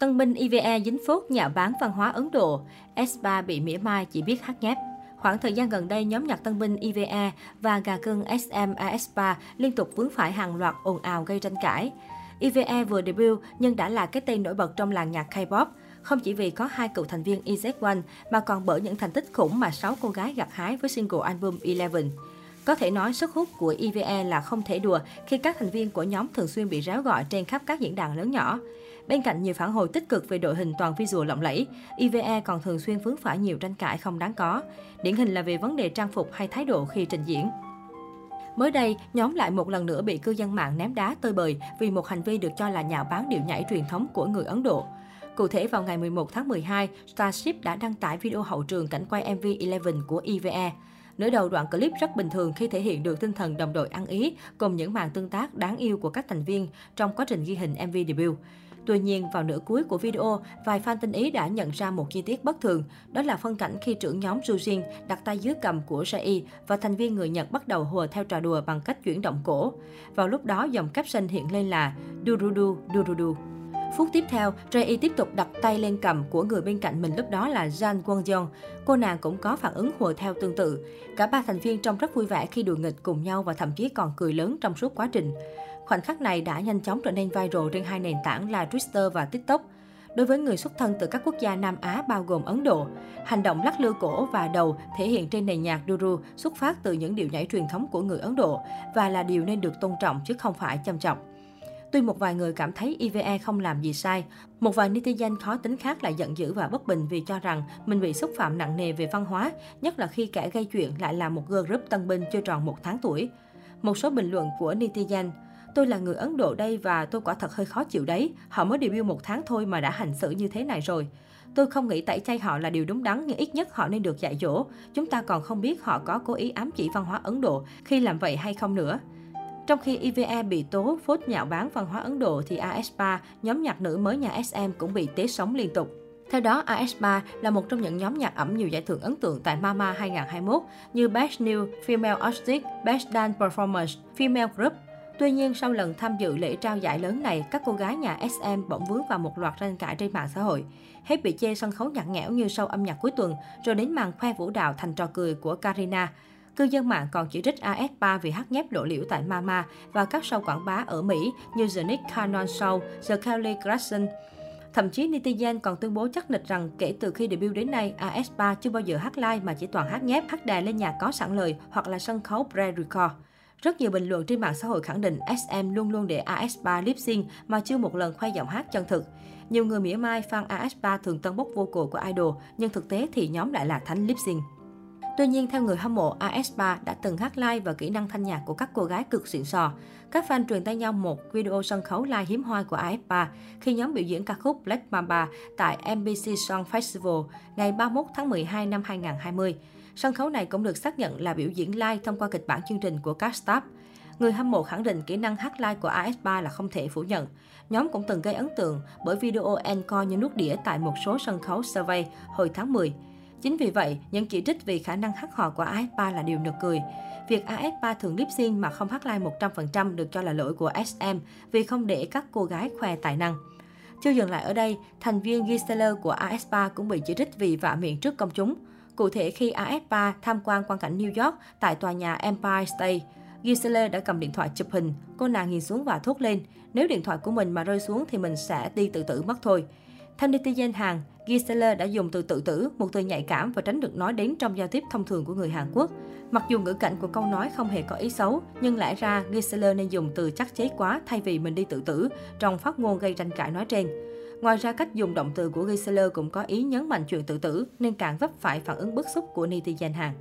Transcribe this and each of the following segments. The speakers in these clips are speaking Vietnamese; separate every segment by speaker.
Speaker 1: Tân binh IVE dính phốt nhạo bán văn hóa Ấn Độ, S3 bị mỉa mai chỉ biết hát nhép. Khoảng thời gian gần đây, nhóm nhạc tân binh IVE và gà cưng SM AS3 liên tục vướng phải hàng loạt ồn ào gây tranh cãi. IVE vừa debut nhưng đã là cái tên nổi bật trong làng nhạc K-pop. Không chỉ vì có hai cựu thành viên EZ1 mà còn bởi những thành tích khủng mà sáu cô gái gặt hái với single album Eleven. Có thể nói sức hút của EVE là không thể đùa khi các thành viên của nhóm thường xuyên bị ráo gọi trên khắp các diễn đàn lớn nhỏ. Bên cạnh nhiều phản hồi tích cực về đội hình toàn visual lộng lẫy, EVE còn thường xuyên vướng phải nhiều tranh cãi không đáng có. Điển hình là về vấn đề trang phục hay thái độ khi trình diễn. Mới đây, nhóm lại một lần nữa bị cư dân mạng ném đá tơi bời vì một hành vi được cho là nhạo báng điệu nhảy truyền thống của người Ấn Độ. Cụ thể, vào ngày 11 tháng 12, Starship đã đăng tải video hậu trường cảnh quay MV Eleven của EVE. Nửa đầu đoạn clip rất bình thường khi thể hiện được tinh thần đồng đội ăn ý cùng những màn tương tác đáng yêu của các thành viên trong quá trình ghi hình MV debut. Tuy nhiên, vào nửa cuối của video, vài fan tinh ý đã nhận ra một chi tiết bất thường. Đó là phân cảnh khi trưởng nhóm Jujin đặt tay dưới cầm của sai và thành viên người Nhật bắt đầu hùa theo trò đùa bằng cách chuyển động cổ. Vào lúc đó, dòng caption hiện lên là Durudu Durudu. Phút tiếp theo, Jae tiếp tục đặt tay lên cầm của người bên cạnh mình lúc đó là Jan Won Cô nàng cũng có phản ứng hùa theo tương tự. Cả ba thành viên trông rất vui vẻ khi đùa nghịch cùng nhau và thậm chí còn cười lớn trong suốt quá trình. Khoảnh khắc này đã nhanh chóng trở nên viral trên hai nền tảng là Twitter và TikTok. Đối với người xuất thân từ các quốc gia Nam Á bao gồm Ấn Độ, hành động lắc lư cổ và đầu thể hiện trên nền nhạc Duru xuất phát từ những điệu nhảy truyền thống của người Ấn Độ và là điều nên được tôn trọng chứ không phải chăm trọng. Tuy một vài người cảm thấy IVE không làm gì sai, một vài netizen khó tính khác lại giận dữ và bất bình vì cho rằng mình bị xúc phạm nặng nề về văn hóa, nhất là khi kẻ gây chuyện lại là một girl group tân binh chưa tròn một tháng tuổi. Một số bình luận của netizen Tôi là người Ấn Độ đây và tôi quả thật hơi khó chịu đấy. Họ mới debut một tháng thôi mà đã hành xử như thế này rồi. Tôi không nghĩ tẩy chay họ là điều đúng đắn, nhưng ít nhất họ nên được dạy dỗ. Chúng ta còn không biết họ có cố ý ám chỉ văn hóa Ấn Độ khi làm vậy hay không nữa. Trong khi IVE bị tố phốt nhạo bán văn hóa Ấn Độ thì AS3, nhóm nhạc nữ mới nhà SM cũng bị tế sóng liên tục. Theo đó, AS3 là một trong những nhóm nhạc ẩm nhiều giải thưởng ấn tượng tại Mama 2021 như Best New Female Artist, Best Dance Performance, Female Group, Tuy nhiên, sau lần tham dự lễ trao giải lớn này, các cô gái nhà SM bỗng vướng vào một loạt tranh cãi trên mạng xã hội. Hết bị chê sân khấu nhạt nhẽo như sau âm nhạc cuối tuần, rồi đến màn khoe vũ đạo thành trò cười của Karina. Cư dân mạng còn chỉ trích AS3 vì hát nhép lộ liễu tại Mama và các show quảng bá ở Mỹ như The Nick Cannon Show, The Kelly Clarkson. Thậm chí netizen còn tuyên bố chắc nịch rằng kể từ khi debut đến nay, AS3 chưa bao giờ hát live mà chỉ toàn hát nhép, hát đài lên nhạc có sẵn lời hoặc là sân khấu pre-record. Rất nhiều bình luận trên mạng xã hội khẳng định SM luôn luôn để AS3 lip sync mà chưa một lần khoe giọng hát chân thực. Nhiều người mỉa mai fan AS3 thường tân bốc vocal của idol, nhưng thực tế thì nhóm lại là thánh lip sync. Tuy nhiên, theo người hâm mộ, AS3 đã từng hát live và kỹ năng thanh nhạc của các cô gái cực xịn sò. Các fan truyền tay nhau một video sân khấu live hiếm hoi của AS3 khi nhóm biểu diễn ca khúc Black Mamba tại MBC Song Festival ngày 31 tháng 12 năm 2020. Sân khấu này cũng được xác nhận là biểu diễn live thông qua kịch bản chương trình của các staff. Người hâm mộ khẳng định kỹ năng hát live của AS3 là không thể phủ nhận. Nhóm cũng từng gây ấn tượng bởi video encore như nút đĩa tại một số sân khấu survey hồi tháng 10. Chính vì vậy, những chỉ trích vì khả năng hát hò của AS3 là điều nực cười. Việc AS3 thường lip sync mà không hát live 100% được cho là lỗi của SM vì không để các cô gái khoe tài năng. Chưa dừng lại ở đây, thành viên Gisela của AS3 cũng bị chỉ trích vì vạ miệng trước công chúng. Cụ thể khi AS3 tham quan quan cảnh New York tại tòa nhà Empire State, Gisela đã cầm điện thoại chụp hình. Cô nàng nhìn xuống và thốt lên, nếu điện thoại của mình mà rơi xuống thì mình sẽ đi tự tử mất thôi. Theo netizen Hàn, Gisele đã dùng từ tự tử, một từ nhạy cảm và tránh được nói đến trong giao tiếp thông thường của người Hàn Quốc. Mặc dù ngữ cảnh của câu nói không hề có ý xấu, nhưng lẽ ra Gisele nên dùng từ chắc chế quá thay vì mình đi tự tử trong phát ngôn gây tranh cãi nói trên. Ngoài ra, cách dùng động từ của Gisela cũng có ý nhấn mạnh chuyện tự tử, nên càng vấp phải phản ứng bức xúc của netizen Hàn.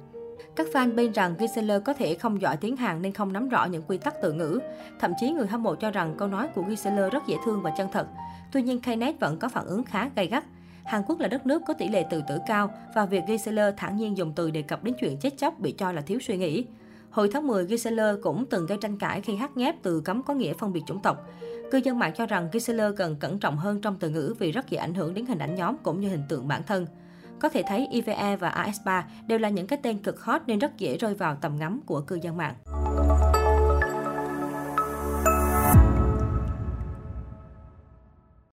Speaker 1: Các fan bên rằng Gisela có thể không giỏi tiếng Hàn nên không nắm rõ những quy tắc từ ngữ. Thậm chí người hâm mộ cho rằng câu nói của Gisela rất dễ thương và chân thật. Tuy nhiên, Knet vẫn có phản ứng khá gay gắt. Hàn Quốc là đất nước có tỷ lệ tự tử cao và việc Gisela thản nhiên dùng từ đề cập đến chuyện chết chóc bị cho là thiếu suy nghĩ. Hồi tháng 10, Gisela cũng từng gây tranh cãi khi hát nhép từ cấm có nghĩa phân biệt chủng tộc. Cư dân mạng cho rằng Gisela cần cẩn trọng hơn trong từ ngữ vì rất dễ ảnh hưởng đến hình ảnh nhóm cũng như hình tượng bản thân. Có thể thấy IVE và AS3 đều là những cái tên cực hot nên rất dễ rơi vào tầm ngắm của cư dân mạng.